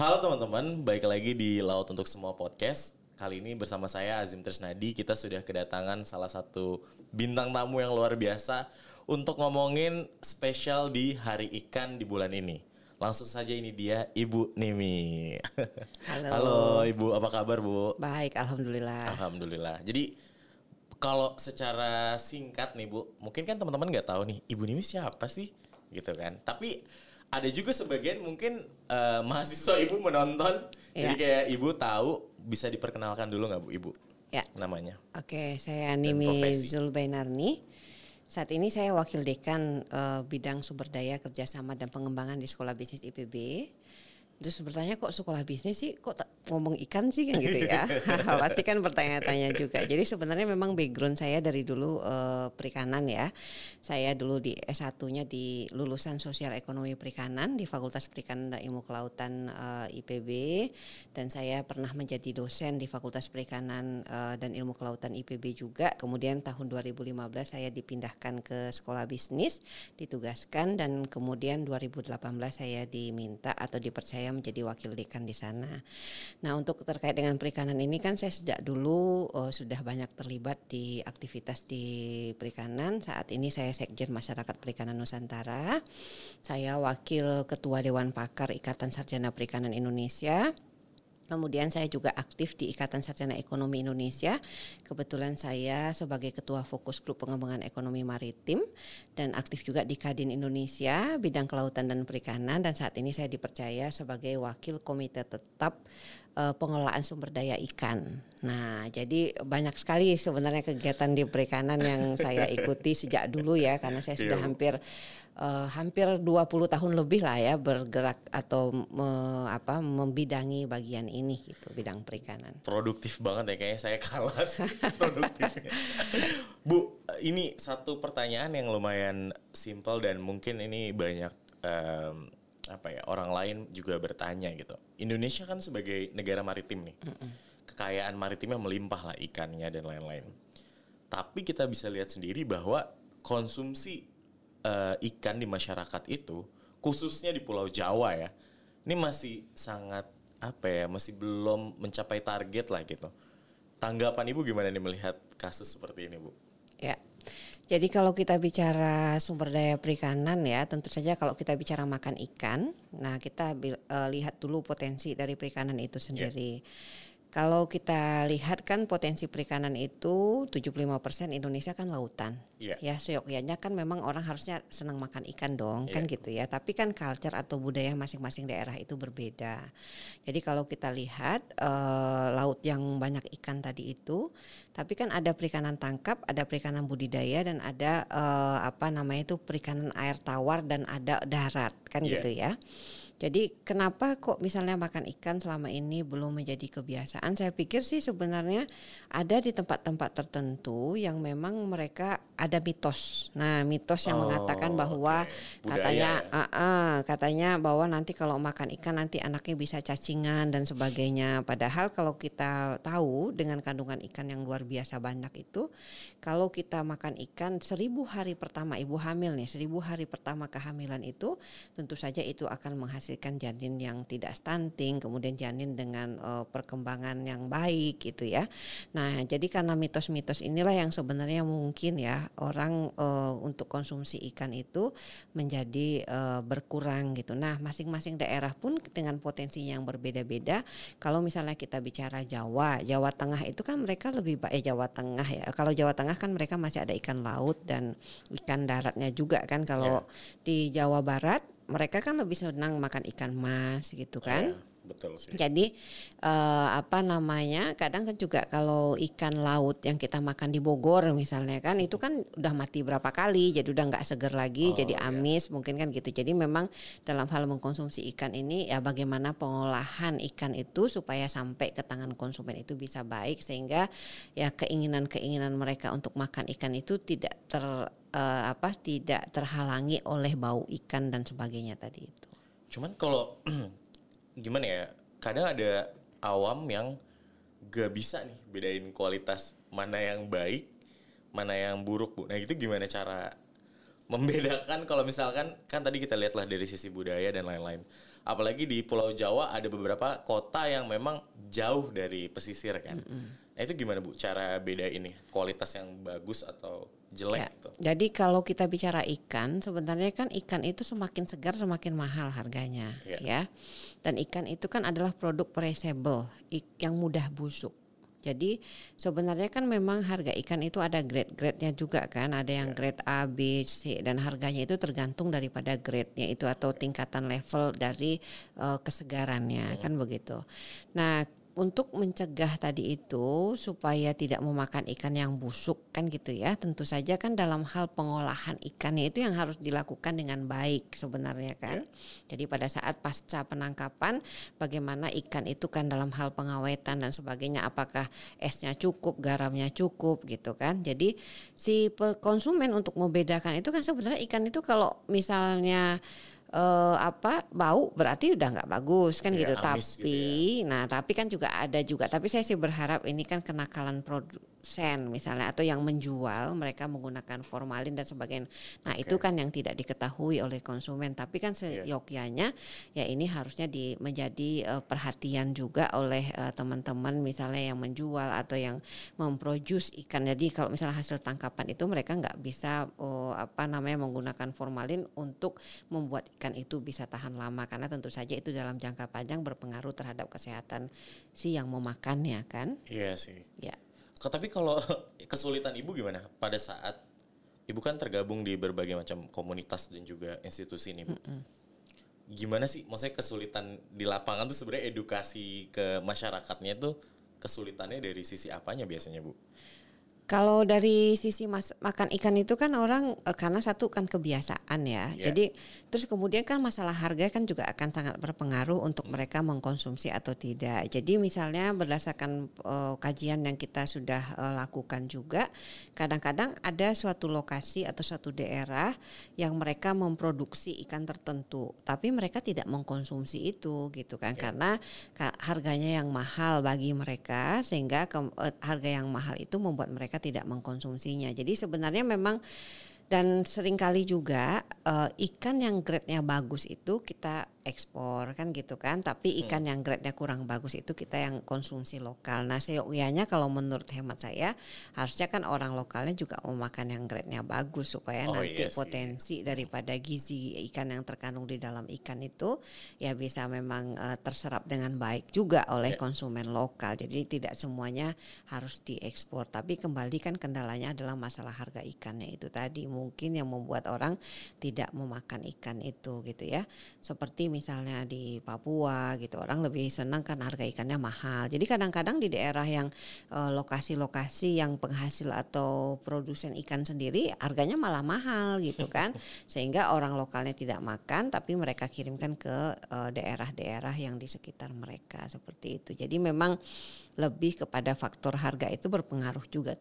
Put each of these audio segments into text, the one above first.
Halo teman-teman, baik lagi di Laut untuk Semua Podcast. Kali ini bersama saya Azim Trisnadi, kita sudah kedatangan salah satu bintang tamu yang luar biasa untuk ngomongin spesial di Hari Ikan di bulan ini. Langsung saja ini dia Ibu Nimi. Halo. Halo Ibu, apa kabar Bu? Baik, alhamdulillah. Alhamdulillah. Jadi kalau secara singkat nih Bu, mungkin kan teman-teman nggak tahu nih Ibu Nimi siapa sih, gitu kan? Tapi ada juga sebagian mungkin eh, mahasiswa Ibu menonton, jadi Iya. kayak Ibu tahu bisa diperkenalkan dulu nggak Bu Ibu Ya. namanya? Oke, saya Nimi. Zulbainarni. Saat ini saya wakil dekan eh, bidang sumber daya kerjasama dan pengembangan di Sekolah Bisnis IPB. Terus bertanya kok sekolah bisnis sih kok tak ngomong ikan sih kan gitu ya. Pasti kan bertanya-tanya juga. Jadi sebenarnya memang background saya dari dulu eh, perikanan ya. Saya dulu di S1-nya di lulusan Sosial Ekonomi Perikanan di Fakultas Perikanan dan Ilmu Kelautan eh, IPB dan saya pernah menjadi dosen di Fakultas Perikanan eh, dan Ilmu Kelautan IPB juga. Kemudian tahun 2015 saya dipindahkan ke sekolah bisnis, ditugaskan dan kemudian 2018 saya diminta atau dipercaya menjadi wakil dekan di sana. Nah, untuk terkait dengan perikanan ini kan saya sejak dulu eh, sudah banyak terlibat di aktivitas di perikanan. Saat ini saya Sekjen Masyarakat Perikanan Nusantara. Saya wakil ketua Dewan Pakar Ikatan Sarjana Perikanan Indonesia. Kemudian saya juga aktif di Ikatan Sarjana Ekonomi Indonesia. Kebetulan saya sebagai ketua fokus grup pengembangan ekonomi maritim dan aktif juga di Kadin Indonesia bidang kelautan dan perikanan dan saat ini saya dipercaya sebagai wakil komite tetap eh, pengelolaan sumber daya ikan. Nah, jadi banyak sekali sebenarnya kegiatan di perikanan yang saya ikuti sejak dulu ya karena saya sudah Iya, Bu. hampir eh, hampir 20 tahun lebih lah ya bergerak atau me- apa membidangi bagian ini gitu bidang perikanan. Produktif banget ya kayaknya saya kalah sih produktifnya. Bu, ini satu pertanyaan yang lumayan simpel dan mungkin ini banyak em, apa ya orang lain juga bertanya gitu. Indonesia kan sebagai negara maritim nih, kekayaan maritimnya melimpah lah ikannya dan lain-lain. Tapi kita bisa lihat sendiri bahwa konsumsi eh, ikan di masyarakat itu, khususnya di Pulau Jawa ya, ini masih sangat apa ya, masih belum mencapai target lah gitu. Tanggapan ibu gimana nih melihat kasus seperti ini bu? Ya. Jadi kalau kita bicara sumber daya perikanan ya, tentu saja kalau kita bicara makan ikan, nah kita eh, lihat dulu potensi dari perikanan itu sendiri. Kalau kita lihat kan potensi perikanan itu 75% Indonesia kan lautan. Iya. Ya, seyogyanya kan memang orang harusnya senang makan ikan dong, kan Iya. gitu ya. Tapi kan culture atau budaya masing-masing daerah itu berbeda. Jadi kalau kita lihat eh, laut yang banyak ikan tadi itu, tapi kan ada perikanan tangkap, ada perikanan budidaya dan ada eh, apa namanya itu perikanan air tawar dan ada darat, kan Iya. gitu ya. Jadi kenapa kok misalnya makan ikan selama ini belum menjadi kebiasaan? Saya pikir sih sebenarnya ada di tempat-tempat tertentu yang memang mereka ada mitos. Nah, mitos yang Oh, mengatakan bahwa. Budaya katanya ya? ah, ah, katanya bahwa nanti kalau makan ikan nanti anaknya bisa cacingan dan sebagainya. Padahal kalau kita tahu dengan kandungan ikan yang luar biasa banyak itu, kalau kita makan ikan seribu hari pertama ibu hamil nih, seribu hari pertama kehamilan itu tentu saja itu akan menghasilkan janin yang tidak stunting, kemudian janin dengan eh, perkembangan yang baik gitu ya. Nah, jadi karena mitos-mitos inilah yang sebenarnya mungkin ya orang eh, untuk konsumsi ikan itu menjadi eh, berkurang gitu. Nah, masing-masing daerah pun dengan potensi yang berbeda-beda. Kalau misalnya kita bicara Jawa, Jawa Tengah itu kan mereka lebih baik eh, Jawa Tengah ya. Kalau Jawa Tengah kan mereka masih ada ikan laut dan ikan daratnya juga kan. Kalau di Jawa Barat mereka kan lebih senang makan ikan mas gitu kan. Iya, betul sih. Jadi eh, apa namanya? Kadang kan juga kalau ikan laut yang kita makan di Bogor misalnya kan itu kan udah mati berapa kali, jadi udah nggak seger lagi, Oh, jadi iya. amis mungkin kan gitu. Jadi memang dalam hal mengkonsumsi ikan ini ya bagaimana pengolahan ikan itu supaya sampai ke tangan konsumen itu bisa baik sehingga ya keinginan-keinginan mereka untuk makan ikan itu tidak ter eh, apa tidak terhalangi oleh bau ikan dan sebagainya tadi itu. Cuman kalau gimana ya, kadang ada awam yang gak bisa nih bedain kualitas mana yang baik, mana yang buruk bu. Nah itu gimana cara membedakan kalau misalkan kan tadi kita lihatlah dari sisi budaya dan lain-lain. Apalagi di Pulau Jawa ada beberapa kota yang memang jauh dari pesisir kan. Nah itu gimana Bu cara beda ini kualitas yang bagus atau jelek Ya, gitu? Jadi kalau kita bicara ikan, sebenarnya kan ikan itu semakin segar semakin mahal harganya, Ya. ya. Dan ikan itu kan adalah produk perishable, yang mudah busuk. Jadi sebenarnya kan memang harga ikan itu ada grade-grade-nya juga kan, ada yang grade A, B, C dan harganya itu tergantung daripada grade-nya itu atau tingkatan level dari eh, kesegarannya kan begitu. Nah, untuk mencegah tadi itu supaya tidak memakan ikan yang busuk kan gitu ya. Tentu saja kan dalam hal pengolahan ikannya itu yang harus dilakukan dengan baik sebenarnya kan. Jadi pada saat pasca penangkapan bagaimana ikan itu kan dalam hal pengawetan dan sebagainya apakah esnya cukup garamnya cukup gitu kan. Jadi si konsumen untuk membedakan itu kan sebenarnya ikan itu kalau misalnya eh, apa bau berarti udah nggak bagus kan Iya, gitu. tapi gitu nah tapi kan juga ada juga. Tapi saya sih berharap ini kan kenakalan produsen misalnya atau yang menjual mereka menggunakan formalin dan sebagainya. Nah itu kan yang tidak diketahui oleh konsumen. Tapi kan Iya. seyogyanya ya ini harusnya di menjadi eh, perhatian juga oleh eh, teman-teman misalnya yang menjual atau yang memproduce ikan. Jadi kalau misalnya hasil tangkapan itu mereka nggak bisa oh, apa namanya menggunakan formalin untuk membuat ikan itu bisa tahan lama. Karena tentu saja itu dalam jangka panjang berpengaruh terhadap kesehatan si yang memakannya kan? Iya sih. ya. Kok tapi kalau kesulitan ibu gimana pada saat ibu kan tergabung di berbagai macam komunitas dan juga institusi nih bu. Gimana sih, maksudnya kesulitan di lapangan tuh sebenarnya edukasi ke masyarakatnya tuh kesulitannya dari sisi apanya biasanya bu? Kalau dari sisi mas, makan ikan itu kan orang eh, karena satu kan kebiasaan ya. Ya. Jadi terus kemudian kan masalah harga kan juga akan sangat berpengaruh untuk mereka mengkonsumsi atau tidak. Jadi misalnya berdasarkan eh, kajian yang kita sudah eh, lakukan juga, kadang-kadang ada suatu lokasi atau suatu daerah yang mereka memproduksi ikan tertentu, tapi mereka tidak mengkonsumsi itu gitu kan karena ka- harganya yang mahal bagi mereka sehingga ke- eh, harga yang mahal itu membuat mereka tidak mengkonsumsinya. Jadi sebenarnya memang dan sering kali juga eh, ikan yang grade-nya bagus itu kita ekspor kan gitu kan. Tapi ikan yang grade-nya kurang bagus itu kita yang konsumsi lokal. Nah seyogyanya kalau menurut hemat saya harusnya kan orang lokalnya juga mau makan yang grade-nya bagus supaya Oh, nanti iya sih. potensi daripada gizi ikan yang terkandung di dalam ikan itu ya bisa memang eh, terserap dengan baik juga oleh Ya. konsumen lokal. Jadi tidak semuanya harus diekspor. Tapi kembali kan kendalanya adalah masalah harga ikannya itu tadi. Mungkin yang membuat orang tidak memakan ikan itu gitu ya. Seperti misalnya di Papua gitu orang lebih senang kan harga ikannya mahal. Jadi kadang-kadang di daerah yang eh, lokasi-lokasi yang penghasil atau produsen ikan sendiri harganya malah mahal gitu kan. Sehingga orang lokalnya tidak makan tapi mereka kirimkan ke eh, daerah-daerah yang di sekitar mereka seperti itu. Jadi memang lebih kepada faktor harga itu berpengaruh juga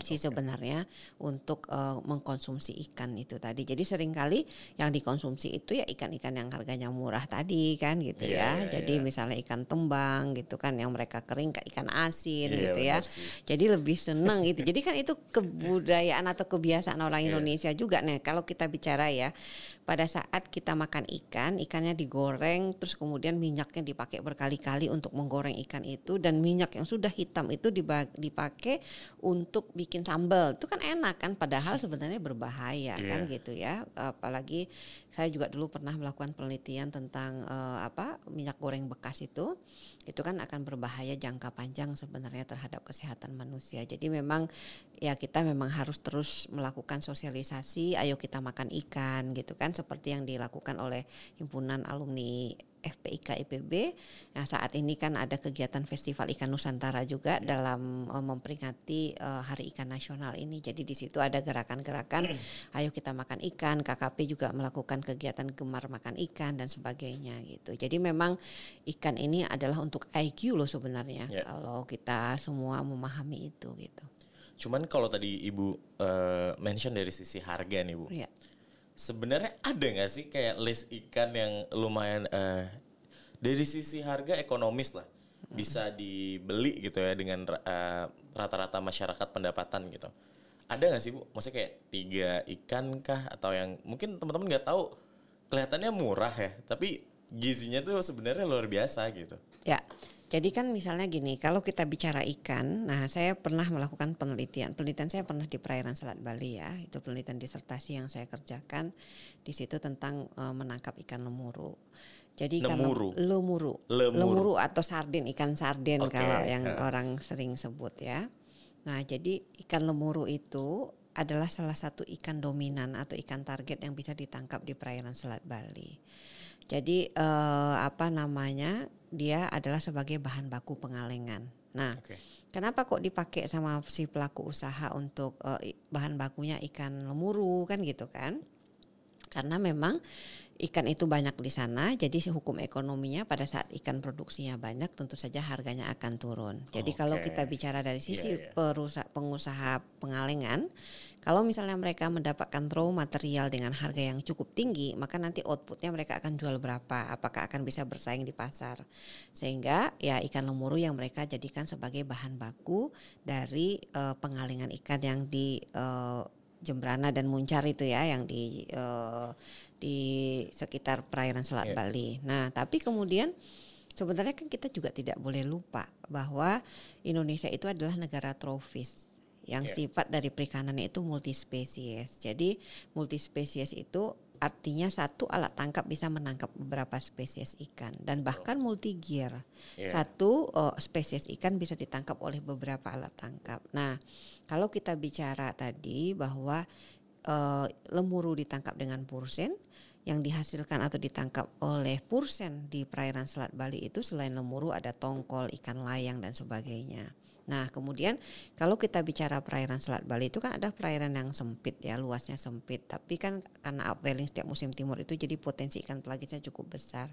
sih sebenarnya untuk eh, mengkonsumsi ikan itu tadi. Jadi sering kali yang dikonsumsi itu ya ikan-ikan yang harganya murah tadi kan gitu Iya, ya. iya, Jadi iya. misalnya ikan tembang gitu kan yang mereka kering kayak ikan asin Iya, gitu ya. sih. Jadi lebih seneng gitu. Jadi kan itu kebudayaan atau kebiasaan orang Iya. Indonesia juga nih. Kalau kita bicara ya, pada saat kita makan ikan, ikannya digoreng, terus kemudian minyaknya dipakai berkali-kali untuk menggoreng ikan itu, dan minyak yang sudah hitam itu dipakai untuk bikin sambal. Itu kan enak kan, padahal sebenarnya berbahaya kan Iya. gitu ya. Apalagi saya juga dulu pernah melakukan penelitian tentang eh, apa minyak goreng bekas itu itu kan akan berbahaya jangka panjang sebenarnya terhadap kesehatan manusia. Jadi memang ya kita memang harus terus melakukan sosialisasi ayo kita makan ikan gitu kan seperti yang dilakukan oleh himpunan alumni FPIK IPB. Nah, saat ini kan ada kegiatan Festival Ikan Nusantara juga dalam eh, memperingati eh, Hari Ikan Nasional ini. Jadi di situ ada gerakan-gerakan ayo kita makan ikan, KKP juga melakukan kegiatan gemar makan ikan dan sebagainya gitu. Jadi memang ikan ini adalah untuk IQ loh sebenarnya Ya. kalau kita semua memahami itu gitu. Cuman kalau tadi ibu eh, mention dari sisi harga nih bu, Ya. Sebenarnya ada nggak sih kayak list ikan yang lumayan eh, dari sisi harga ekonomis lah bisa dibeli gitu ya dengan eh, rata-rata masyarakat pendapatan gitu. ada nggak sih bu? Maksudnya kayak tiga ikan kah atau yang mungkin teman-teman nggak tahu kelihatannya murah ya, tapi gizinya tuh sebenarnya luar biasa gitu. Ya, jadi kan misalnya gini, kalau kita bicara ikan, nah saya pernah melakukan penelitian. Penelitian saya pernah di perairan Selat Bali ya, itu penelitian disertasi yang saya kerjakan di situ tentang uh, menangkap ikan lemuru. Jadi lemuru. kalau lemuru, Lemuru. lemuru atau sarden, ikan sarden Oke, kalau yang ya. orang sering sebut ya. Nah, jadi ikan lemuru itu adalah salah satu ikan dominan atau ikan target yang bisa ditangkap di perairan Selat Bali. Jadi eh, apa namanya? Dia adalah sebagai bahan baku pengalengan. Nah, Oke. kenapa kok dipakai sama si pelaku usaha untuk i- bahan bakunya ikan lemuru kan gitu kan? Karena memang ikan itu banyak di sana, jadi hukum ekonominya pada saat ikan produksinya banyak, tentu saja harganya akan turun. Jadi kalau Oke. kita bicara dari sisi Iya, iya. perusa- pengusaha pengalengan, kalau misalnya mereka mendapatkan raw material dengan harga yang cukup tinggi, maka nanti outputnya mereka akan jual berapa, apakah akan bisa bersaing di pasar, sehingga ya ikan lemuru yang mereka jadikan sebagai bahan baku dari eh, pengalengan ikan yang di eh, Jembrana dan Muncar itu ya, yang di eh, di sekitar perairan Selat Iya. Bali. Nah, tapi kemudian sebenarnya kan kita juga tidak boleh lupa bahwa Indonesia itu adalah negara trofis yang Iya. sifat dari perikanannya itu multispesies. Jadi multispesies itu artinya satu alat tangkap bisa menangkap beberapa spesies ikan dan bahkan multi gear. Iya. Satu eh, spesies ikan bisa ditangkap oleh beberapa alat tangkap. Nah, kalau kita bicara tadi bahwa eh, lemuru ditangkap dengan pursen yang dihasilkan atau ditangkap oleh pursen di perairan Selat Bali itu selain lemuru ada tongkol, ikan layang dan sebagainya. Nah, kemudian kalau kita bicara perairan Selat Bali itu kan ada perairan yang sempit ya, luasnya sempit. Tapi kan karena upwelling setiap musim timur itu jadi potensi ikan pelagisnya cukup besar.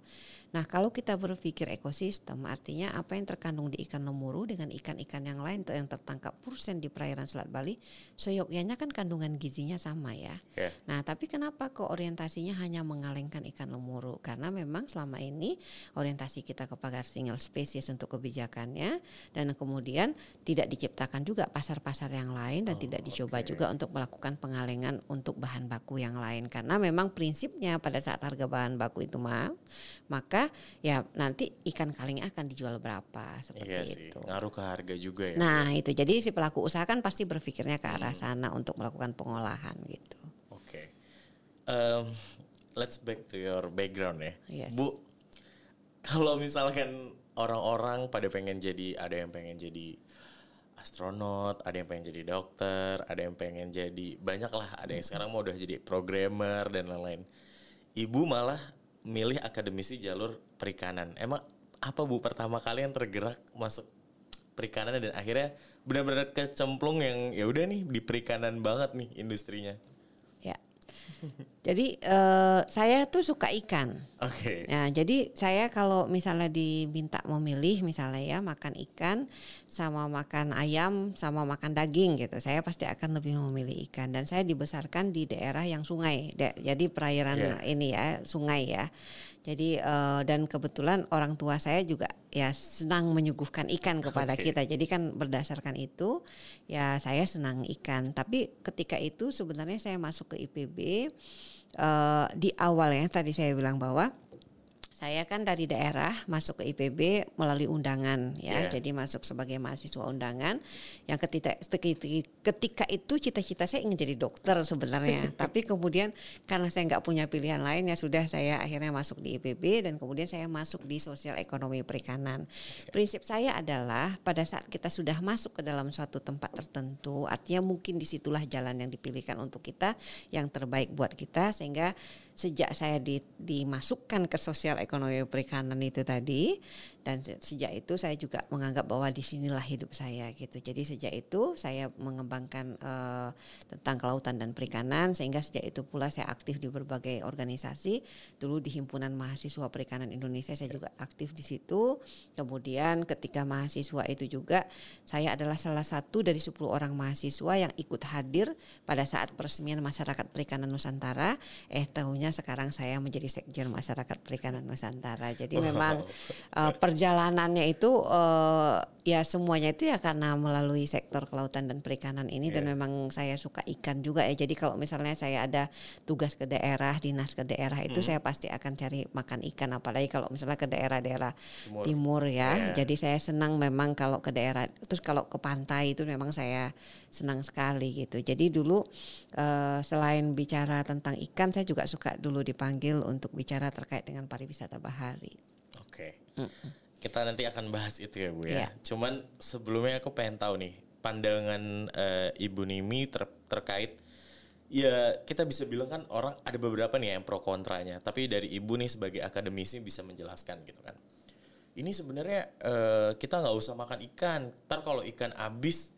Nah, kalau kita berpikir ekosistem, artinya apa yang terkandung di ikan lemuru dengan ikan-ikan yang lain yang tertangkap pursen di perairan Selat Bali, seyogyanya kan kandungan gizinya sama ya. Oke. Nah, tapi kenapa kok orientasinya hanya mengalengkan ikan lemuru? Karena memang selama ini orientasi kita kepada single species untuk kebijakannya dan kemudian tidak diciptakan juga pasar-pasar yang lain dan Oh, tidak dicoba oke. juga untuk melakukan pengalengan untuk bahan baku yang lain karena memang prinsipnya pada saat harga bahan baku itu mahal, maka ya nanti ikan kalengnya akan dijual berapa seperti Iya sih, itu. ngaruh ke harga juga ya. Nah, itu jadi si pelaku usaha kan pasti berpikirnya ke Hmm. arah sana untuk melakukan pengolahan gitu. Oke. Em, let's back to your background ya. Yes. Bu, kalau misalkan orang-orang pada pengen jadi, ada yang pengen jadi astronot, ada yang pengen jadi dokter, ada yang pengen jadi banyak lah, ada yang sekarang mau udah jadi programmer dan lain-lain. Ibu malah milih akademisi jalur perikanan. Emang apa Bu pertama kali yang tergerak masuk perikanan dan akhirnya benar-benar kecemplung yang ya udah nih di perikanan banget nih industrinya. Ya. Jadi eh, saya tuh suka ikan. Oke. Nah, jadi saya kalau misalnya diminta memilih misalnya ya makan ikan sama makan ayam sama makan daging gitu, saya pasti akan lebih memilih ikan dan saya dibesarkan di daerah yang sungai. Da- jadi perairan Iya. ini ya, sungai ya. Jadi eh, dan kebetulan orang tua saya juga ya senang menyuguhkan ikan kepada Oke. kita. Jadi kan berdasarkan itu ya saya senang ikan. Tapi ketika itu sebenarnya saya masuk ke IPB eh, di awalnya tadi saya bilang bahwa saya kan dari daerah masuk ke IPB melalui undangan ya. Iya. Jadi masuk sebagai mahasiswa undangan yang ketika ketika itu cita-cita saya ingin jadi dokter sebenarnya. Tapi kemudian karena saya nggak punya pilihan lain ya sudah saya akhirnya masuk di IPB dan kemudian saya masuk di sosial ekonomi perikanan. Prinsip saya adalah pada saat kita sudah masuk ke dalam suatu tempat tertentu, artinya mungkin di situlah jalan yang dipilihkan untuk kita yang terbaik buat kita sehingga sejak saya di- dimasukkan ke sosial ekonomi perikanan itu tadi dan se- sejak itu saya juga menganggap bahwa di sinilah hidup saya gitu. Jadi sejak itu saya mengembangkan eh, tentang kelautan dan perikanan sehingga sejak itu pula saya aktif di berbagai organisasi. Dulu di himpunan mahasiswa perikanan Indonesia saya juga aktif di situ. Kemudian ketika mahasiswa itu juga saya adalah salah satu dari 10 orang mahasiswa yang ikut hadir pada saat peresmian masyarakat perikanan Nusantara. Eh tahunya sekarang saya menjadi sekjen masyarakat perikanan Nusantara. Jadi memang uh, perjuangan perjalanannya itu uh, ya semuanya itu ya karena melalui sektor kelautan dan perikanan ini yeah. dan iya. memang saya suka ikan juga ya. Jadi kalau misalnya saya ada tugas ke daerah, dinas ke daerah itu hmm. saya pasti akan cari makan ikan apalagi kalau misalnya ke daerah-daerah timur. timur ya. Yeah. Jadi saya senang memang kalau ke daerah terus kalau ke pantai itu memang saya senang sekali gitu. Jadi dulu uh, selain bicara tentang ikan saya juga suka dulu dipanggil untuk bicara terkait dengan pariwisata bahari. Oke. Okay. Mm -mm kita nanti akan bahas itu ya Bu ya. Yeah. Cuman sebelumnya aku pengen tahu nih pandangan uh, Ibu Nimi ter terkait ya kita bisa bilang kan orang ada beberapa nih yang pro kontranya, tapi dari Ibu nih sebagai akademisi bisa menjelaskan gitu kan. Ini sebenarnya uh, kita nggak usah makan ikan. Ntar kalau ikan habis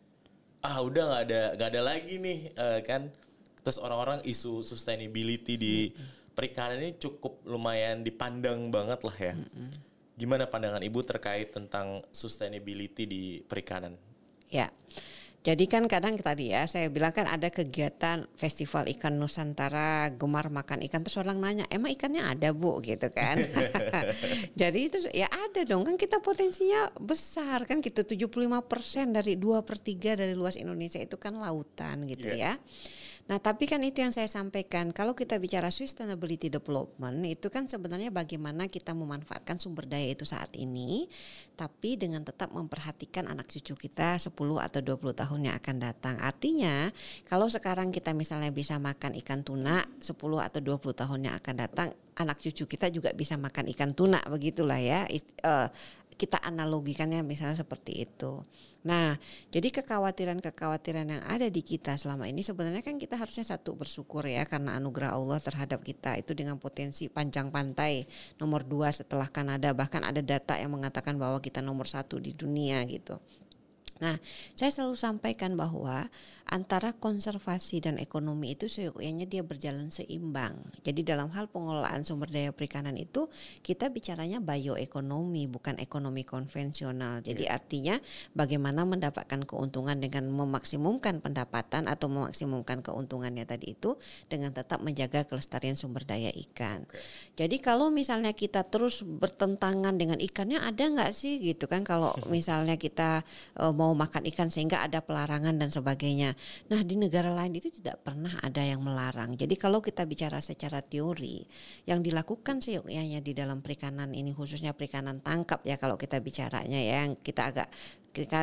ah udah nggak ada nggak ada lagi nih uh, kan. Terus orang-orang isu sustainability di perikanan ini cukup lumayan dipandang banget lah ya. Mm -hmm Gimana pandangan Ibu terkait tentang sustainability di perikanan? Ya. Jadi kan kadang tadi ya saya bilang kan ada kegiatan festival ikan Nusantara gemar makan ikan terus orang nanya emang ikannya ada bu gitu kan. Jadi itu ya ada dong kan kita potensinya besar kan gitu 75% dari 2 per 3 dari luas Indonesia itu kan lautan gitu yeah. ya. Nah, tapi kan itu yang saya sampaikan. Kalau kita bicara sustainability development, itu kan sebenarnya bagaimana kita memanfaatkan sumber daya itu saat ini, tapi dengan tetap memperhatikan anak cucu kita 10 atau 20 tahun yang akan datang. Artinya, kalau sekarang kita misalnya bisa makan ikan tuna 10 atau 20 tahun yang akan datang, anak cucu kita juga bisa makan ikan tuna begitulah ya. Uh, kita analogikannya misalnya seperti itu. Nah, jadi kekhawatiran-kekhawatiran yang ada di kita selama ini sebenarnya kan kita harusnya satu bersyukur ya karena anugerah Allah terhadap kita itu dengan potensi panjang pantai nomor dua setelah Kanada bahkan ada data yang mengatakan bahwa kita nomor satu di dunia gitu. Nah, saya selalu sampaikan bahwa antara konservasi dan ekonomi itu seyogyanya dia berjalan seimbang. Jadi dalam hal pengelolaan sumber daya perikanan itu kita bicaranya bioekonomi bukan ekonomi konvensional. Jadi yeah. artinya bagaimana mendapatkan keuntungan dengan memaksimumkan pendapatan atau memaksimumkan keuntungannya tadi itu dengan tetap menjaga kelestarian sumber daya ikan. Okay. Jadi kalau misalnya kita terus bertentangan dengan ikannya ada nggak sih gitu kan kalau misalnya kita uh, mau makan ikan sehingga ada pelarangan dan sebagainya. Nah, di negara lain itu tidak pernah ada yang melarang. Jadi kalau kita bicara secara teori, yang dilakukan seyogyanya di dalam perikanan ini khususnya perikanan tangkap ya kalau kita bicaranya ya yang kita agak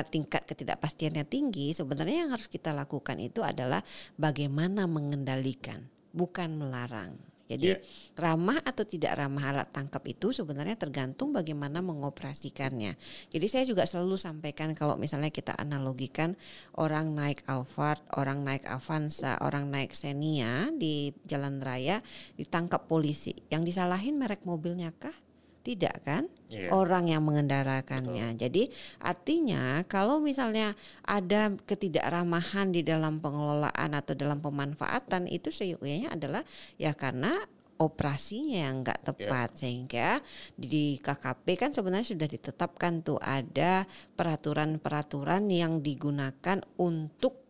tingkat ketidakpastiannya tinggi, sebenarnya yang harus kita lakukan itu adalah bagaimana mengendalikan, bukan melarang. Jadi yeah. ramah atau tidak ramah alat tangkap itu sebenarnya tergantung bagaimana mengoperasikannya. Jadi saya juga selalu sampaikan kalau misalnya kita analogikan orang naik Alphard, orang naik Avanza, orang naik Xenia di jalan raya ditangkap polisi. Yang disalahin merek mobilnya kah? Tidak kan yeah. orang yang mengendarakannya. Betul. Jadi artinya kalau misalnya ada ketidakramahan di dalam pengelolaan atau dalam pemanfaatan itu seyogyanya adalah ya karena operasinya yang nggak tepat yeah. sehingga di KKP kan sebenarnya sudah ditetapkan tuh ada peraturan-peraturan yang digunakan untuk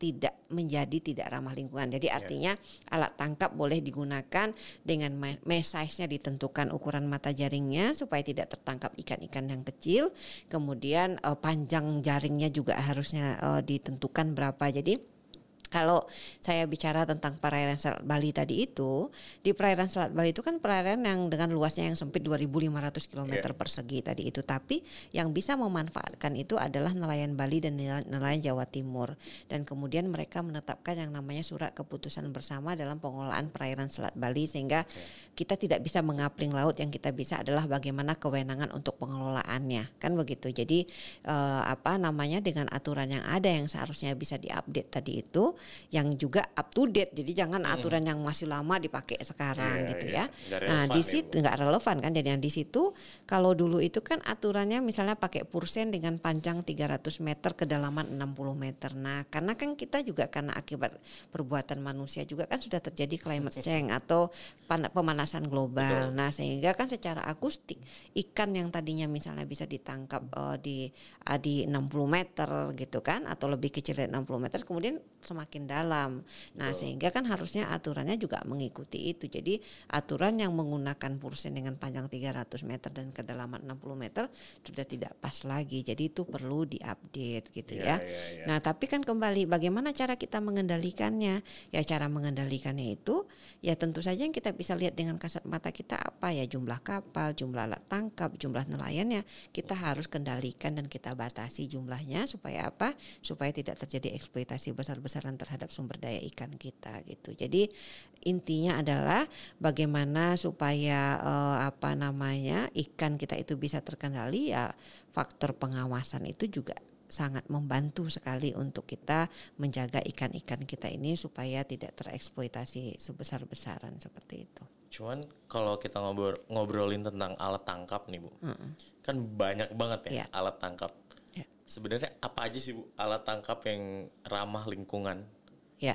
tidak menjadi tidak ramah lingkungan. Jadi iya. artinya yeah. alat tangkap boleh digunakan dengan mesh size-nya ditentukan ukuran mata jaringnya supaya tidak tertangkap ikan-ikan yang kecil. Kemudian uh, panjang jaringnya juga harusnya uh, ditentukan berapa. Jadi kalau saya bicara tentang perairan Selat Bali tadi itu, di perairan Selat Bali itu kan perairan yang dengan luasnya yang sempit 2.500 km yeah. persegi tadi itu. Tapi yang bisa memanfaatkan itu adalah nelayan Bali dan nelayan Jawa Timur. Dan kemudian mereka menetapkan yang namanya surat keputusan bersama dalam pengelolaan perairan Selat Bali sehingga yeah. Kita tidak bisa mengapling laut. Yang kita bisa adalah bagaimana kewenangan untuk pengelolaannya, kan begitu. Jadi eh, apa namanya dengan aturan yang ada yang seharusnya bisa diupdate tadi itu yang juga up to date. Jadi jangan hmm. aturan yang masih lama dipakai sekarang yeah, gitu yeah. ya. nah, di ya, situ nggak ya, relevan kan. Jadi yang di situ kalau dulu itu kan aturannya misalnya pakai pursen dengan panjang 300 meter kedalaman 60 meter. Nah, karena kan kita juga karena akibat perbuatan manusia juga kan sudah terjadi climate change atau pemanasan global. Betul. Nah, sehingga kan secara akustik ikan yang tadinya misalnya bisa ditangkap uh, di uh, di 60 meter gitu kan atau lebih kecil dari 60 meter kemudian semakin dalam. Nah, sehingga kan harusnya aturannya juga mengikuti itu. Jadi aturan yang menggunakan pursen dengan panjang 300 meter dan kedalaman 60 meter sudah tidak pas lagi. Jadi itu perlu diupdate gitu Iya, ya. iya, iya. Nah, tapi kan kembali bagaimana cara kita mengendalikannya? Ya cara mengendalikannya itu ya tentu saja yang kita bisa lihat dengan kasat mata kita apa ya jumlah kapal, jumlah alat tangkap, jumlah nelayannya kita harus kendalikan dan kita batasi jumlahnya supaya apa? Supaya tidak terjadi eksploitasi besar-besaran terhadap sumber daya ikan kita gitu. Jadi intinya adalah bagaimana supaya eh, apa namanya ikan kita itu bisa terkendali ya faktor pengawasan itu juga sangat membantu sekali untuk kita menjaga ikan-ikan kita ini supaya tidak tereksploitasi sebesar-besaran seperti itu. Cuman kalau kita ngobrol ngobrolin tentang alat tangkap nih bu, kan banyak banget ya Iya. alat tangkap. Ya. Sebenarnya apa aja sih bu alat tangkap yang ramah lingkungan? Ya,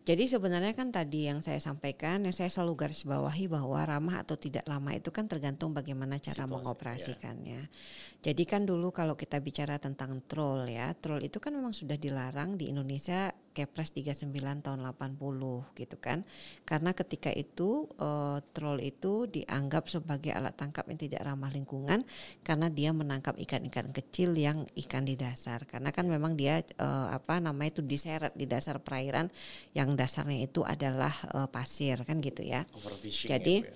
jadi sebenarnya kan tadi yang saya sampaikan, yang saya selalu garis bawahi bahwa ramah atau tidak ramah itu kan tergantung bagaimana cara Situasi, mengoperasikannya. Jadi kan dulu kalau kita bicara tentang troll ya, troll itu kan memang sudah dilarang di Indonesia Kepres 39 tahun 80 gitu kan. Karena ketika itu eh, troll itu dianggap sebagai alat tangkap yang tidak ramah lingkungan karena dia menangkap ikan-ikan kecil yang ikan di dasar. Karena kan memang dia eh, apa namanya itu diseret di dasar perairan yang dasarnya itu adalah eh, pasir kan gitu ya. Jadi ya, Bu, ya?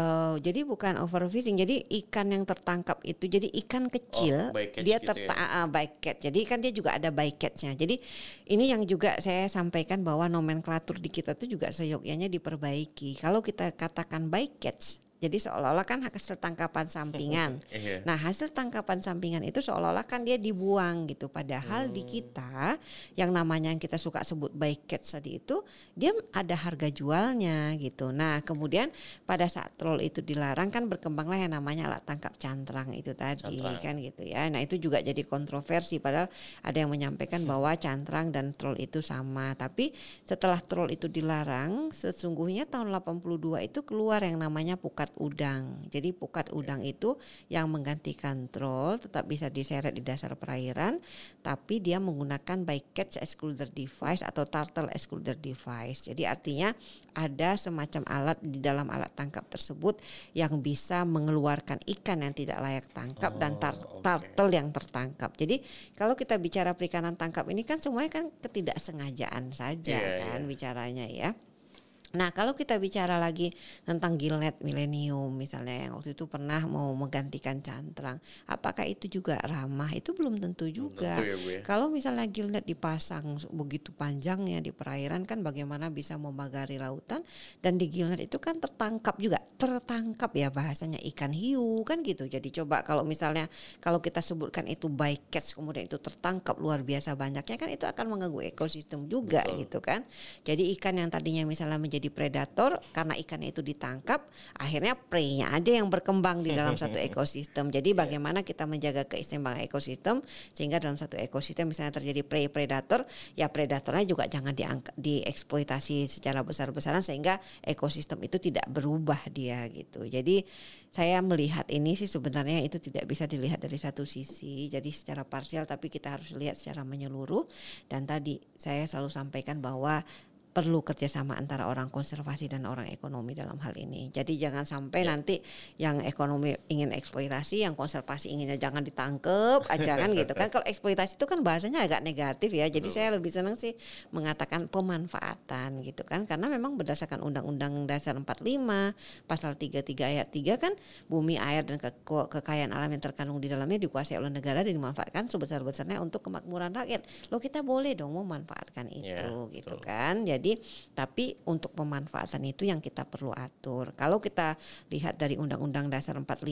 eh, jadi bukan overfishing. Jadi ikan yang tertangkap itu jadi ikan kecil Oh, dia gitu terta ya? bycatch. Jadi kan dia juga ada bycatchnya. Jadi ini yang juga saya sampaikan bahwa nomenklatur di kita tuh juga seyogyanya diperbaiki. Kalau kita katakan bycatch jadi seolah-olah kan hasil tangkapan sampingan. Iya. Nah hasil tangkapan sampingan itu seolah-olah kan dia dibuang gitu. Padahal di kita yang namanya yang kita suka sebut bycatch tadi itu dia ada harga jualnya gitu. Nah kemudian pada saat troll itu dilarang kan berkembanglah yang namanya alat tangkap cantrang itu tadi Cantrang. kan gitu ya. Nah itu juga jadi kontroversi padahal ada yang menyampaikan bahwa cantrang dan troll itu sama. Tapi setelah troll itu dilarang sesungguhnya tahun 82 itu keluar yang namanya pukat udang. Jadi pukat udang itu yang menggantikan troll tetap bisa diseret di dasar perairan tapi dia menggunakan bycatch excluder device atau turtle excluder device. Jadi artinya ada semacam alat di dalam alat tangkap tersebut yang bisa mengeluarkan ikan yang tidak layak tangkap dan tar- Oh, turtle yang tertangkap. Jadi kalau kita bicara perikanan tangkap ini kan semuanya kan ketidaksengajaan saja Iya, kan iya. bicaranya ya. Nah, kalau kita bicara lagi tentang Gillnet Millennium misalnya yang waktu itu pernah mau menggantikan cantrang, apakah itu juga ramah? Itu belum tentu juga. tentu ya, Bu, ya. Kalau misalnya Gillnet dipasang begitu panjangnya di perairan kan bagaimana bisa memagari lautan dan di Gillnet itu kan tertangkap juga, tertangkap ya bahasanya ikan hiu kan gitu. Jadi coba kalau misalnya kalau kita sebutkan itu bycatch kemudian itu tertangkap luar biasa banyaknya kan itu akan mengganggu ekosistem juga Betul. gitu kan. Jadi ikan yang tadinya misalnya menjadi predator karena ikannya itu ditangkap, akhirnya prey-nya aja yang berkembang di dalam satu ekosistem. Jadi bagaimana kita menjaga keseimbangan ekosistem sehingga dalam satu ekosistem misalnya terjadi prey predator, ya predatornya juga jangan dieksploitasi secara besar-besaran sehingga ekosistem itu tidak berubah dia gitu. Jadi saya melihat ini sih sebenarnya itu tidak bisa dilihat dari satu sisi, jadi secara parsial tapi kita harus lihat secara menyeluruh dan tadi saya selalu sampaikan bahwa perlu kerjasama antara orang konservasi dan orang ekonomi dalam hal ini. Jadi jangan sampai Ya. nanti yang ekonomi ingin eksploitasi, yang konservasi inginnya jangan ditangkep aja kan gitu kan. Kalau eksploitasi itu kan bahasanya agak negatif ya. Jadi Betul. saya lebih senang sih mengatakan pemanfaatan gitu kan. Karena memang berdasarkan Undang-Undang Dasar 45 pasal 33 ayat 3 kan bumi, air dan ke- kekayaan alam yang terkandung di dalamnya dikuasai oleh negara dan dimanfaatkan sebesar-besarnya untuk kemakmuran rakyat. Lo kita boleh dong memanfaatkan itu Ya, gitu betul. kan. Jadi tapi untuk pemanfaatan itu yang kita perlu atur. Kalau kita lihat dari Undang-Undang Dasar 45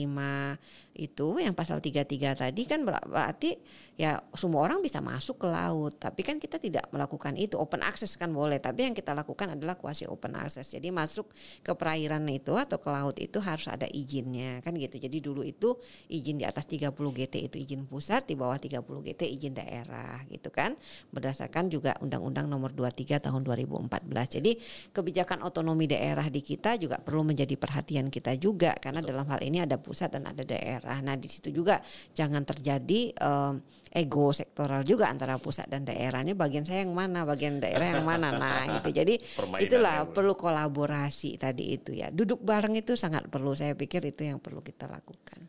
itu yang pasal 33 tadi kan ber- berarti ya semua orang bisa masuk ke laut. Tapi kan kita tidak melakukan itu. Open access kan boleh, tapi yang kita lakukan adalah kuasi open access. Jadi masuk ke perairan itu atau ke laut itu harus ada izinnya kan gitu. Jadi dulu itu izin di atas 30 GT itu izin pusat, di bawah 30 GT izin daerah gitu kan. Berdasarkan juga Undang-Undang Nomor 23 tahun 2004 2014. Jadi kebijakan otonomi daerah di kita juga perlu menjadi perhatian kita juga karena Betul. dalam hal ini ada pusat dan ada daerah. Nah, di situ juga jangan terjadi um, ego sektoral juga antara pusat dan daerahnya. Bagian saya yang mana bagian daerah yang mana. Nah itu jadi itulah perlu kolaborasi tadi itu ya. Duduk bareng itu sangat perlu. Saya pikir itu yang perlu kita lakukan.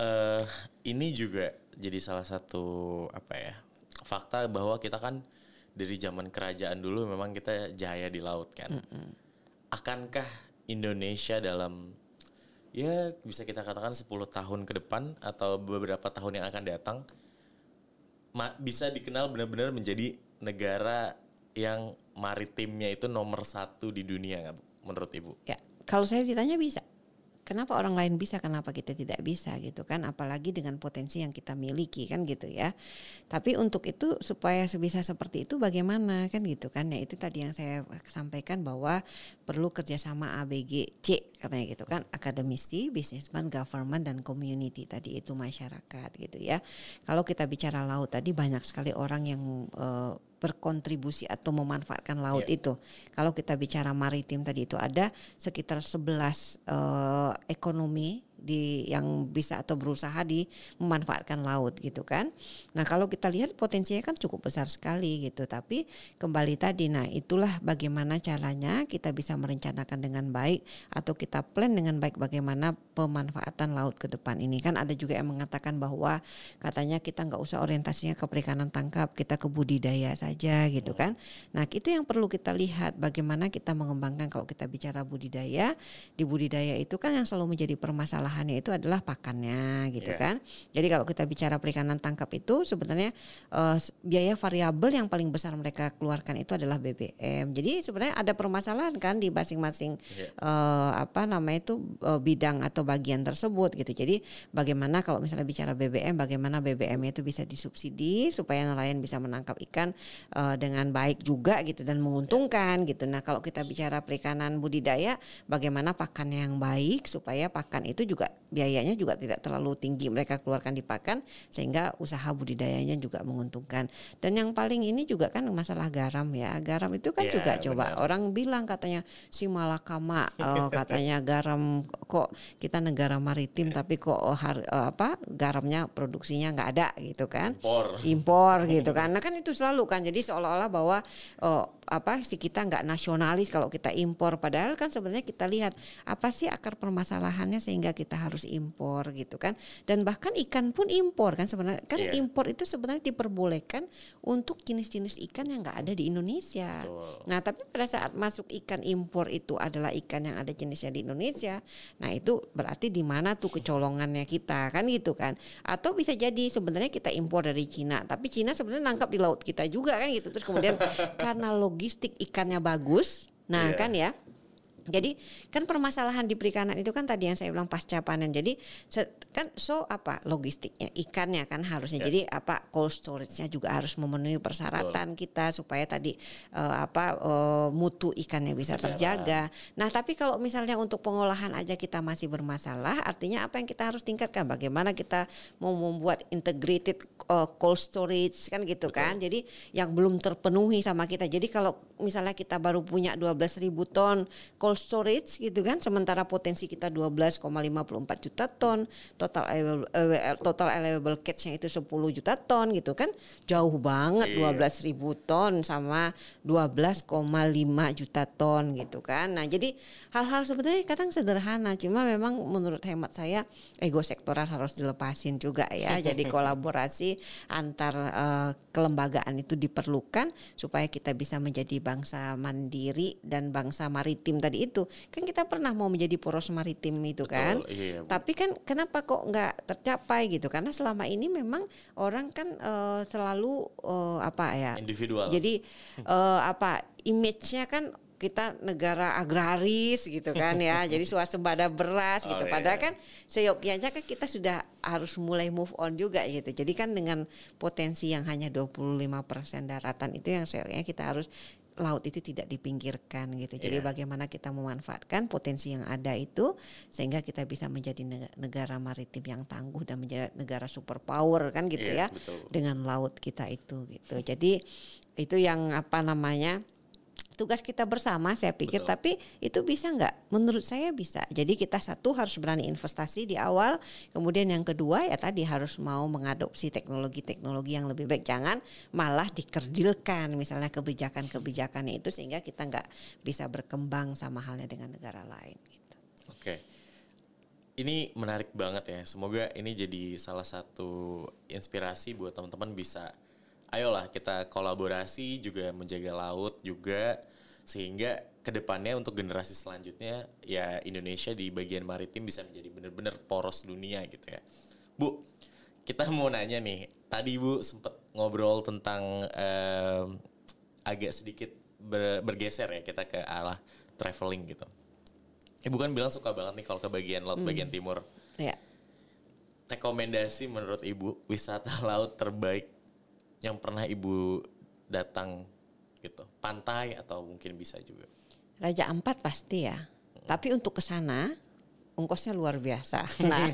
Uh, ini juga jadi salah satu apa ya fakta bahwa kita kan dari zaman kerajaan dulu memang kita jaya di laut kan. Mm -mm. akankah Indonesia dalam ya bisa kita katakan 10 tahun ke depan atau beberapa tahun yang akan datang bisa dikenal benar-benar menjadi negara yang maritimnya itu nomor satu di dunia menurut ibu? Ya, kalau saya ditanya bisa kenapa orang lain bisa kenapa kita tidak bisa gitu kan? Apalagi dengan potensi yang kita miliki kan gitu ya. Tapi untuk itu supaya bisa seperti itu bagaimana kan gitu kan? Ya itu tadi yang saya sampaikan bahwa perlu kerjasama ABG katanya gitu kan? Akademisi businessman government dan community tadi itu masyarakat gitu ya. Kalau kita bicara laut tadi banyak sekali orang yang uh, berkontribusi atau memanfaatkan laut yeah. itu. Kalau kita bicara maritim tadi itu ada sekitar 11 uh, eh, ekonomi di yang bisa atau berusaha di memanfaatkan laut gitu kan. Nah, kalau kita lihat potensinya kan cukup besar sekali gitu. Tapi kembali tadi nah itulah bagaimana caranya kita bisa merencanakan dengan baik atau kita plan dengan baik bagaimana pemanfaatan laut ke depan ini. Kan ada juga yang mengatakan bahwa katanya kita nggak usah orientasinya ke perikanan tangkap, kita ke budidaya saja gitu kan. Nah, itu yang perlu kita lihat bagaimana kita mengembangkan kalau kita bicara budidaya, di budidaya itu kan yang selalu menjadi permasalahan bahannya itu adalah pakannya gitu yeah. kan. Jadi kalau kita bicara perikanan tangkap itu sebenarnya uh, biaya variabel yang paling besar mereka keluarkan itu adalah BBM. Jadi sebenarnya ada permasalahan kan di masing-masing yeah. Iya. uh, apa namanya itu uh, bidang atau bagian tersebut gitu. Jadi bagaimana kalau misalnya bicara BBM bagaimana BBM itu bisa disubsidi supaya nelayan bisa menangkap ikan uh, dengan baik juga gitu dan menguntungkan gitu. Nah, kalau kita bicara perikanan budidaya bagaimana pakannya yang baik supaya pakan itu juga juga biayanya juga tidak terlalu tinggi mereka keluarkan di pakan sehingga usaha budidayanya juga menguntungkan. Dan yang paling ini juga kan masalah garam ya. Garam itu kan yeah, juga coba orang bilang katanya si malakama uh, katanya garam kok kita negara maritim tapi kok uh, har, uh, apa garamnya produksinya nggak ada gitu kan. Impor. Impor gitu kan. Nah kan itu selalu kan jadi seolah-olah bahwa uh, apa si kita nggak nasionalis kalau kita impor padahal kan sebenarnya kita lihat apa sih akar permasalahannya sehingga kita harus impor gitu kan dan bahkan ikan pun impor kan sebenarnya kan yeah. impor itu sebenarnya diperbolehkan untuk jenis-jenis ikan yang nggak ada di Indonesia. Betul. Nah tapi pada saat masuk ikan impor itu adalah ikan yang ada jenisnya di Indonesia, nah itu berarti di mana tuh kecolongannya kita kan gitu kan? Atau bisa jadi sebenarnya kita impor dari Cina, tapi Cina sebenarnya nangkap di laut kita juga kan gitu terus kemudian karena log logistik ikannya bagus. Nah, yeah. kan ya. Jadi kan permasalahan di perikanan itu kan tadi yang saya bilang pasca panen. Jadi kan so apa logistiknya ikannya kan harusnya. Yeah. Jadi apa cold storage-nya juga harus memenuhi persyaratan Betul. kita supaya tadi uh, apa uh, mutu ikannya bisa Sejarah. terjaga. Nah, tapi kalau misalnya untuk pengolahan aja kita masih bermasalah, artinya apa yang kita harus tingkatkan? Bagaimana kita mau membuat integrated uh, cold storage kan gitu Betul. kan. Jadi yang belum terpenuhi sama kita. Jadi kalau misalnya kita baru punya 12.000 ton cold storage gitu kan sementara potensi kita 12,54 juta ton total available, total available catch-nya itu 10 juta ton gitu kan jauh banget iya. 12 ribu ton sama 12,5 juta ton gitu kan nah jadi hal-hal sebenarnya kadang sederhana cuma memang menurut hemat saya ego sektoral harus dilepasin juga ya jadi kolaborasi antar uh, kelembagaan itu diperlukan supaya kita bisa menjadi bangsa mandiri dan bangsa maritim tadi itu kan kita pernah mau menjadi poros maritim itu Betul, kan iya, tapi kan kenapa kok nggak tercapai gitu karena selama ini memang orang kan uh, selalu uh, apa ya individual jadi uh, apa image-nya kan kita negara agraris gitu kan ya. Jadi swasembada beras gitu. Oh, iya. Padahal kan seyogyanya kan kita sudah harus mulai move on juga gitu. Jadi kan dengan potensi yang hanya 25% daratan itu yang seyogyanya kita harus laut itu tidak dipinggirkan gitu. Jadi yeah. bagaimana kita memanfaatkan potensi yang ada itu sehingga kita bisa menjadi negara maritim yang tangguh dan menjadi negara superpower kan gitu yeah, ya betul. dengan laut kita itu gitu. Jadi itu yang apa namanya tugas kita bersama saya pikir Betul. tapi itu bisa nggak menurut saya bisa jadi kita satu harus berani investasi di awal kemudian yang kedua ya tadi harus mau mengadopsi teknologi-teknologi yang lebih baik jangan malah dikerdilkan misalnya kebijakan-kebijakannya itu sehingga kita nggak bisa berkembang sama halnya dengan negara lain gitu. Oke. Ini menarik banget ya. Semoga ini jadi salah satu inspirasi buat teman-teman bisa ayolah kita kolaborasi juga menjaga laut juga sehingga ke depannya untuk generasi selanjutnya ya Indonesia di bagian maritim bisa menjadi benar-benar poros dunia gitu ya. Bu, kita mau nanya nih. Tadi Bu sempat ngobrol tentang em, agak sedikit ber- bergeser ya kita ke arah traveling gitu. Ibu kan bilang suka banget nih kalau ke bagian laut bagian timur. Ya. Rekomendasi menurut Ibu wisata laut terbaik yang pernah Ibu datang gitu. Pantai atau mungkin bisa juga. Raja Ampat pasti ya. Tapi untuk ke sana ongkosnya luar biasa. Nah,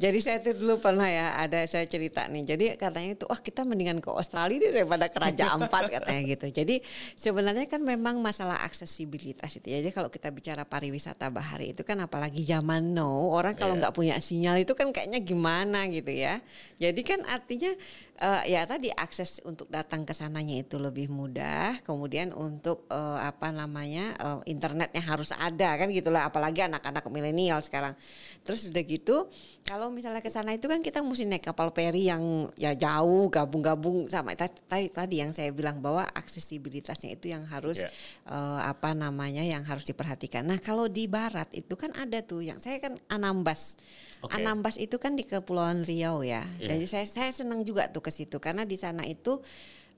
jadi saya tuh dulu pernah ya ada saya cerita nih. Jadi katanya itu wah kita mendingan ke Australia deh daripada ke Raja Ampat katanya gitu. Jadi sebenarnya kan memang masalah aksesibilitas itu. Jadi kalau kita bicara pariwisata bahari itu kan apalagi zaman now orang kalau Iya. nggak punya sinyal itu kan kayaknya gimana gitu ya. Jadi kan artinya eh, ya tadi akses untuk datang ke sananya itu lebih mudah. Kemudian untuk eh, apa namanya eh, internetnya harus ada kan gitulah. Apalagi anak-anak milenial sekarang. Terus udah gitu kalau misalnya ke sana itu kan kita mesti naik kapal peri yang ya jauh gabung-gabung sama ta- tadi tadi yang saya bilang bahwa aksesibilitasnya itu yang harus Iya. eh, apa namanya yang harus diperhatikan. Nah kalau di barat itu kan ada tuh yang saya kan Anambas. Oke. Anambas itu kan di Kepulauan Riau ya. Iya. Jadi saya saya senang juga tuh ke situ karena di sana itu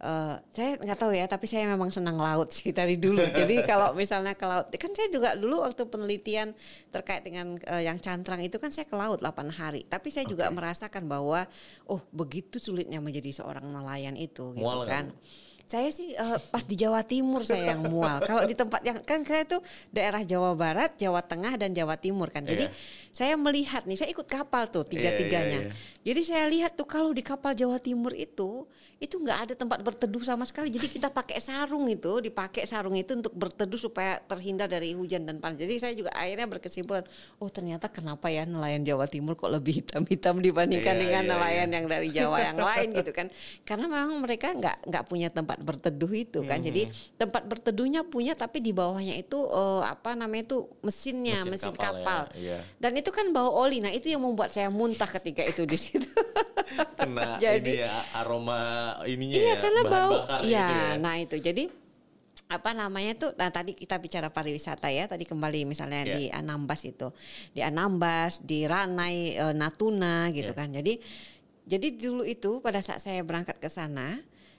eh, saya nggak tahu ya, tapi saya memang senang laut sih dari dulu. Jadi kalau misalnya ke laut, kan saya juga dulu waktu penelitian terkait dengan eh, yang cantrang itu kan saya ke laut 8 hari. Tapi saya juga merasakan bahwa oh begitu sulitnya menjadi seorang nelayan itu, gitu Mual nggak, kan. Saya sih eh, pas di Jawa Timur saya yang mual. Kalau di tempat yang kan saya tuh daerah Jawa Barat, Jawa Tengah dan Jawa Timur kan. Jadi Iya. saya melihat nih, saya ikut kapal tuh tiga-tiganya. iya, iya. Jadi saya lihat tuh kalau di kapal Jawa Timur itu itu nggak ada tempat berteduh sama sekali. Jadi kita pakai sarung itu, dipakai sarung itu untuk berteduh supaya terhindar dari hujan dan panas. Jadi saya juga akhirnya berkesimpulan, oh ternyata kenapa ya nelayan Jawa Timur kok lebih hitam-hitam dibandingkan Iya, dengan iya, nelayan iya. yang dari Jawa yang lain gitu kan. Karena memang mereka nggak nggak punya tempat berteduh itu kan. Jadi Mm-hmm. tempat berteduhnya punya tapi di bawahnya itu eh, apa namanya itu mesinnya, Mesin mesin, kapal ya, kapal. iya. Dan itu kan bau oli. Nah, itu yang membuat saya muntah ketika itu di situ. Kena Jadi- ini ya aroma ininya Iya, ya. karena bahan bau. bakar Iya, gitu ya. nah itu. Jadi apa namanya tuh nah tadi kita bicara pariwisata ya tadi kembali misalnya Iya. di Anambas itu di Anambas di Ranai eh, Natuna gitu Iya. kan jadi jadi dulu itu pada saat saya berangkat ke sana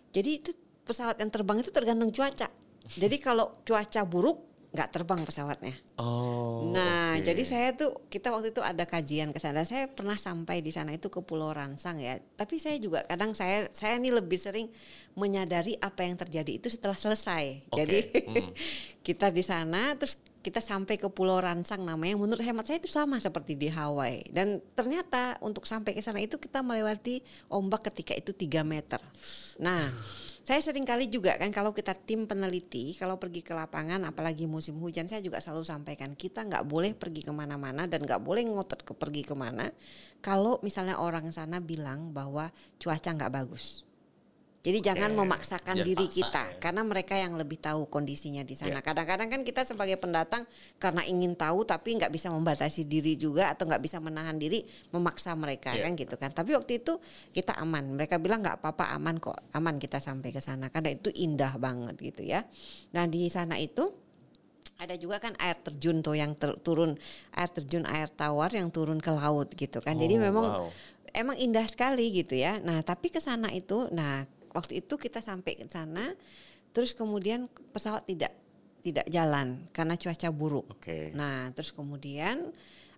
jadi itu pesawat yang terbang itu tergantung cuaca jadi kalau cuaca buruk nggak terbang pesawatnya Oh. Nah, oke. jadi saya tuh kita waktu itu ada kajian ke sana. Saya pernah sampai di sana itu ke Pulau Ransang ya. Tapi saya juga kadang saya saya ini lebih sering menyadari apa yang terjadi itu setelah selesai. Oke, Jadi hmm. kita di sana terus kita sampai ke Pulau Ransang namanya menurut hemat saya itu sama seperti di Hawaii dan ternyata untuk sampai ke sana itu kita melewati ombak ketika itu 3 meter. Nah, saya sering kali juga kan kalau kita tim peneliti kalau pergi ke lapangan apalagi musim hujan saya juga selalu sampaikan kita nggak boleh pergi ke mana-mana dan nggak boleh ngotot ke pergi ke mana kalau misalnya orang sana bilang bahwa cuaca nggak bagus. Jadi jangan memaksakan Jangan diri paksa kita ya. karena mereka yang lebih tahu kondisinya di sana. Iya. Kadang-kadang kan kita sebagai pendatang karena ingin tahu tapi nggak bisa membatasi diri juga atau nggak bisa menahan diri memaksa mereka Iya. kan gitu kan. Tapi waktu itu kita aman. Mereka bilang nggak apa-apa aman kok, aman kita sampai ke sana karena itu indah banget gitu ya. Nah di sana itu ada juga kan air terjun tuh yang ter- turun air terjun air tawar yang turun ke laut gitu kan. Jadi Oh, memang wow. emang indah sekali gitu ya. Nah, tapi ke sana itu, nah waktu itu kita sampai ke sana, terus kemudian pesawat tidak tidak jalan karena cuaca buruk. Oke. Nah, terus kemudian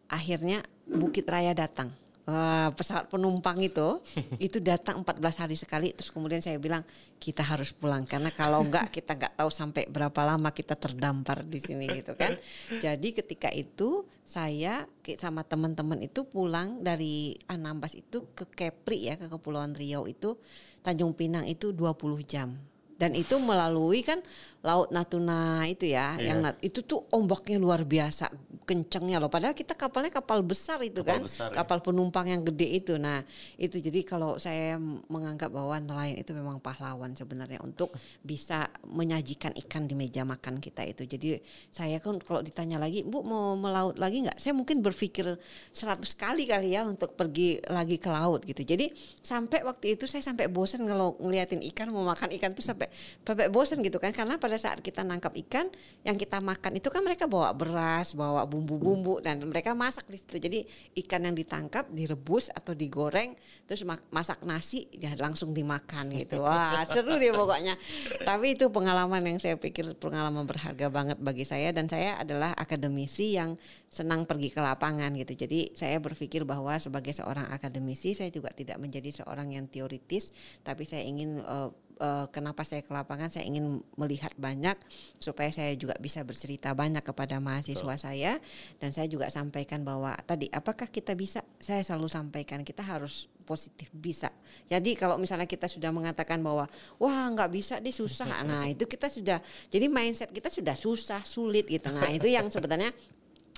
akhirnya Bukit Raya datang. Wah, pesawat penumpang itu itu datang 14 hari sekali terus kemudian saya bilang kita harus pulang karena kalau enggak kita enggak tahu sampai berapa lama kita terdampar di sini gitu kan. Jadi ketika itu saya sama teman-teman itu pulang dari Anambas itu ke Kepri ya ke Kepulauan Riau itu Tanjung Pinang itu 20 jam. Dan itu melalui kan laut Natuna itu ya, Iya. yang nat- itu tuh ombaknya luar biasa kencengnya loh. Padahal kita kapalnya kapal besar itu Kapal kan, besar, ya. kapal penumpang yang gede itu. Nah itu jadi kalau saya menganggap bahwa nelayan itu memang pahlawan sebenarnya untuk bisa menyajikan ikan di meja makan kita itu. Jadi saya kan kalau ditanya lagi, Bu mau melaut lagi nggak? Saya mungkin berpikir 100 kali kali ya untuk pergi lagi ke laut gitu. Jadi sampai waktu itu saya sampai bosan kalau ngeliatin ikan mau makan ikan tuh sampai sampai bosan gitu kan karena pada saat kita nangkap ikan yang kita makan itu kan mereka bawa beras, bawa bumbu-bumbu dan mereka masak di situ. Jadi ikan yang ditangkap direbus atau digoreng terus masak nasi ya langsung dimakan gitu. Wah, seru deh pokoknya. Tapi itu pengalaman yang saya pikir pengalaman berharga banget bagi saya dan saya adalah akademisi yang senang pergi ke lapangan gitu. Jadi saya berpikir bahwa sebagai seorang akademisi saya juga tidak menjadi seorang yang teoritis, tapi saya ingin eh, eh, kenapa saya ke lapangan saya ingin melihat banyak supaya saya juga bisa bercerita banyak kepada mahasiswa saya dan saya juga sampaikan bahwa tadi apakah kita bisa saya selalu sampaikan kita harus positif bisa. Jadi kalau misalnya kita sudah mengatakan bahwa wah nggak bisa deh susah, nah itu kita sudah jadi mindset kita sudah susah sulit gitu. Nah itu yang sebenarnya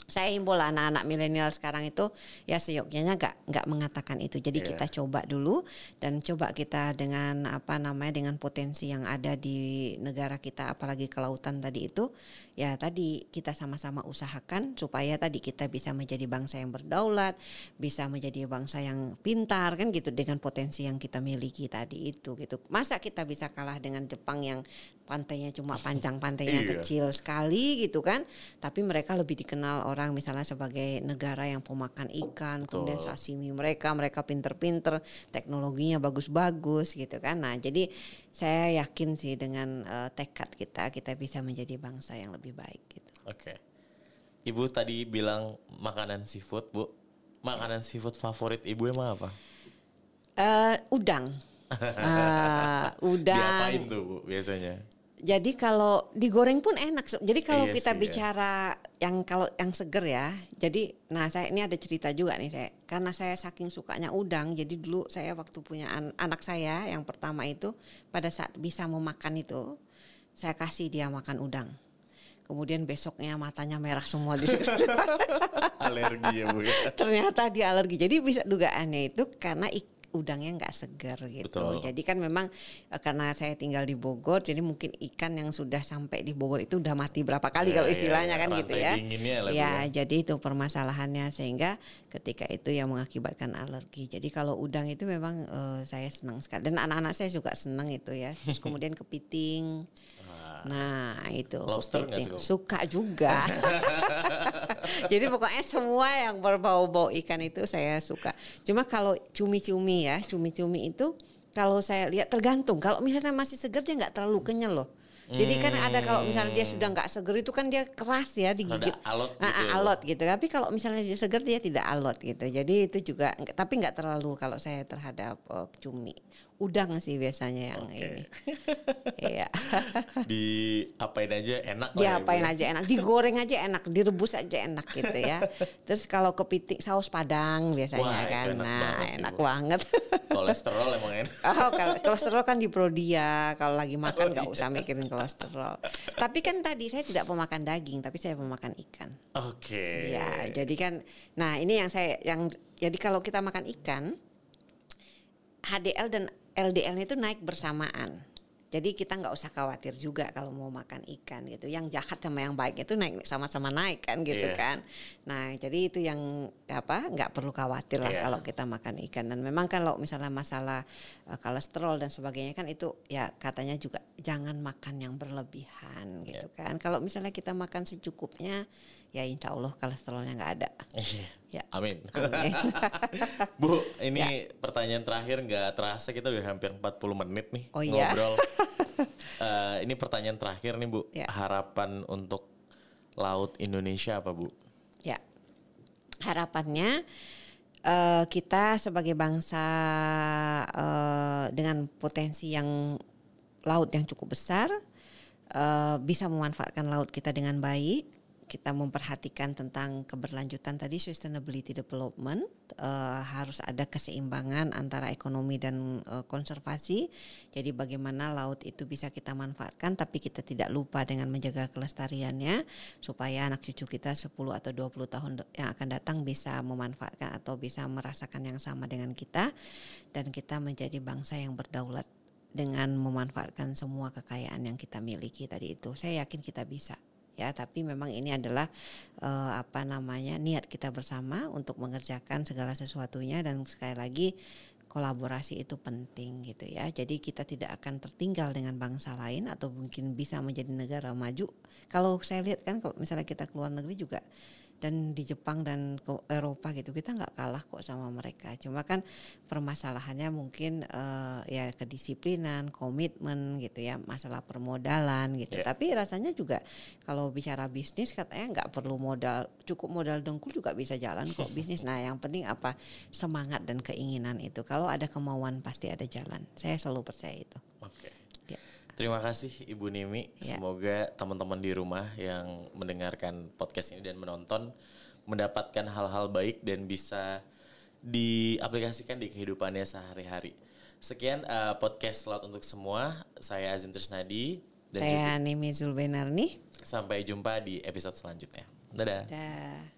saya himbau lah anak-anak milenial sekarang itu ya seyogyanya nggak nggak mengatakan itu. Jadi Iya. kita coba dulu dan coba kita dengan apa namanya dengan potensi yang ada di negara kita apalagi kelautan tadi itu ya tadi kita sama-sama usahakan supaya tadi kita bisa menjadi bangsa yang berdaulat, bisa menjadi bangsa yang pintar kan gitu dengan potensi yang kita miliki tadi itu gitu. Masa kita bisa kalah dengan Jepang yang pantainya cuma panjang pantainya Iya. kecil sekali gitu kan tapi mereka lebih dikenal orang misalnya sebagai negara yang pemakan ikan Betul. kemudian sashimi mereka mereka pinter-pinter teknologinya bagus-bagus gitu kan nah jadi saya yakin sih dengan eh, tekad kita kita bisa menjadi bangsa yang lebih baik gitu Oke. Ibu tadi bilang makanan seafood, Bu. Makanan seafood favorit Ibu emang apa? Eh, udang Ah, udang Diapain tuh, Bu, biasanya? Jadi kalau digoreng pun enak. Jadi kalau Iya kita sih, ya. bicara yang kalau yang seger ya. Jadi nah saya ini ada cerita juga nih saya. Karena saya saking sukanya udang, jadi dulu saya waktu punya an- anak saya yang pertama itu pada saat bisa memakan itu, saya kasih dia makan udang. Kemudian besoknya matanya merah semua di situ. Alergi ya, Bu. ya? Ternyata dia alergi. Jadi bisa dugaannya itu karena ik- udangnya nggak segar gitu. Betul. Jadi kan memang eh, karena saya tinggal di Bogor, jadi mungkin ikan yang sudah sampai di Bogor itu udah mati berapa kali Ya, kalau ya, istilahnya ya, kan gitu ya. Ya, ya. jadi itu permasalahannya sehingga ketika itu yang mengakibatkan alergi. Jadi kalau udang itu memang eh, saya senang sekali dan anak-anak saya juga senang itu ya. Terus kemudian kepiting. Nah, itu Lobster? Suka juga. Jadi pokoknya semua yang berbau-bau ikan itu saya suka. Cuma kalau cumi-cumi ya, cumi-cumi itu kalau saya lihat tergantung. Kalau misalnya masih segar dia nggak terlalu kenyal loh. Jadi kan ada kalau misalnya dia sudah nggak segar itu kan dia keras ya digigit. Rada alot Ah, gitu ah, ya, Bu? alot gitu. Tapi kalau misalnya dia segar dia tidak alot gitu. Jadi itu juga tapi nggak terlalu kalau saya terhadap oh, cumi. Udang sih biasanya yang Oke. ini. Iya. Di apain aja enak lah ya, Bu, Diapain ya? aja enak, digoreng aja enak, direbus aja enak gitu ya. Terus kalau kepiting saus padang biasanya Wah, kan, enak nah banget sih, enak Bu. banget. Kolesterol emang enak. Oh, kolesterol kan di Prodia, kalau lagi makan nggak iya. usah mikirin kolesterol. Tapi kan tadi saya tidak pemakan daging, tapi saya pemakan ikan. Oke. Ya, jadi kan, nah ini yang saya, yang jadi kalau kita makan ikan, HDL dan LDL itu naik bersamaan. Jadi kita nggak usah khawatir juga kalau mau makan ikan gitu. Yang jahat sama yang baik itu naik sama-sama naik kan gitu Iya. kan. Nah jadi itu yang apa nggak perlu khawatir lah Iya. kalau kita makan ikan. Dan memang kalau misalnya masalah eh, kolesterol dan sebagainya kan itu ya katanya juga jangan makan yang berlebihan gitu Iya. kan. Kalau misalnya kita makan secukupnya ya insya Allah kolesterolnya nggak ada. Iya. Ya. Amin. Amin. Bu, ini Ya. pertanyaan terakhir nggak terasa kita udah hampir 40 menit nih Oh iya? ngobrol. Eh, ini pertanyaan terakhir nih Bu. Ya. Harapan untuk laut Indonesia apa Bu? Ya, harapannya eh, kita sebagai bangsa eh, dengan potensi yang laut yang cukup besar eh, bisa memanfaatkan laut kita dengan baik kita memperhatikan tentang keberlanjutan tadi sustainability development uh, harus ada keseimbangan antara ekonomi dan uh, konservasi. Jadi bagaimana laut itu bisa kita manfaatkan tapi kita tidak lupa dengan menjaga kelestariannya supaya anak cucu kita 10 atau 20 tahun yang akan datang bisa memanfaatkan atau bisa merasakan yang sama dengan kita dan kita menjadi bangsa yang berdaulat dengan memanfaatkan semua kekayaan yang kita miliki tadi itu. Saya yakin kita bisa ya tapi memang ini adalah uh, apa namanya niat kita bersama untuk mengerjakan segala sesuatunya dan sekali lagi kolaborasi itu penting gitu ya. Jadi kita tidak akan tertinggal dengan bangsa lain atau mungkin bisa menjadi negara maju. Kalau saya lihat kan kalau misalnya kita keluar negeri juga dan di Jepang dan ke Eropa gitu kita nggak kalah kok sama mereka. Cuma kan permasalahannya mungkin uh, ya kedisiplinan komitmen gitu ya masalah permodalan gitu. Yeah. tapi rasanya juga kalau bicara bisnis katanya nggak perlu modal cukup modal dengkul juga bisa jalan kok bisnis. Nah yang penting apa? Semangat dan keinginan itu. Kalau ada kemauan pasti ada jalan. Saya selalu percaya itu. Oke. Terima kasih Ibu Nimi. Ya. Semoga teman-teman di rumah yang mendengarkan podcast ini dan menonton mendapatkan hal-hal baik dan bisa diaplikasikan di kehidupannya sehari-hari. Sekian uh, podcast Laut untuk semua. Saya Azim Trisnadi dan saya juga, Nimi Zulbenarni. Sampai jumpa di episode selanjutnya. Dadah. Dadah.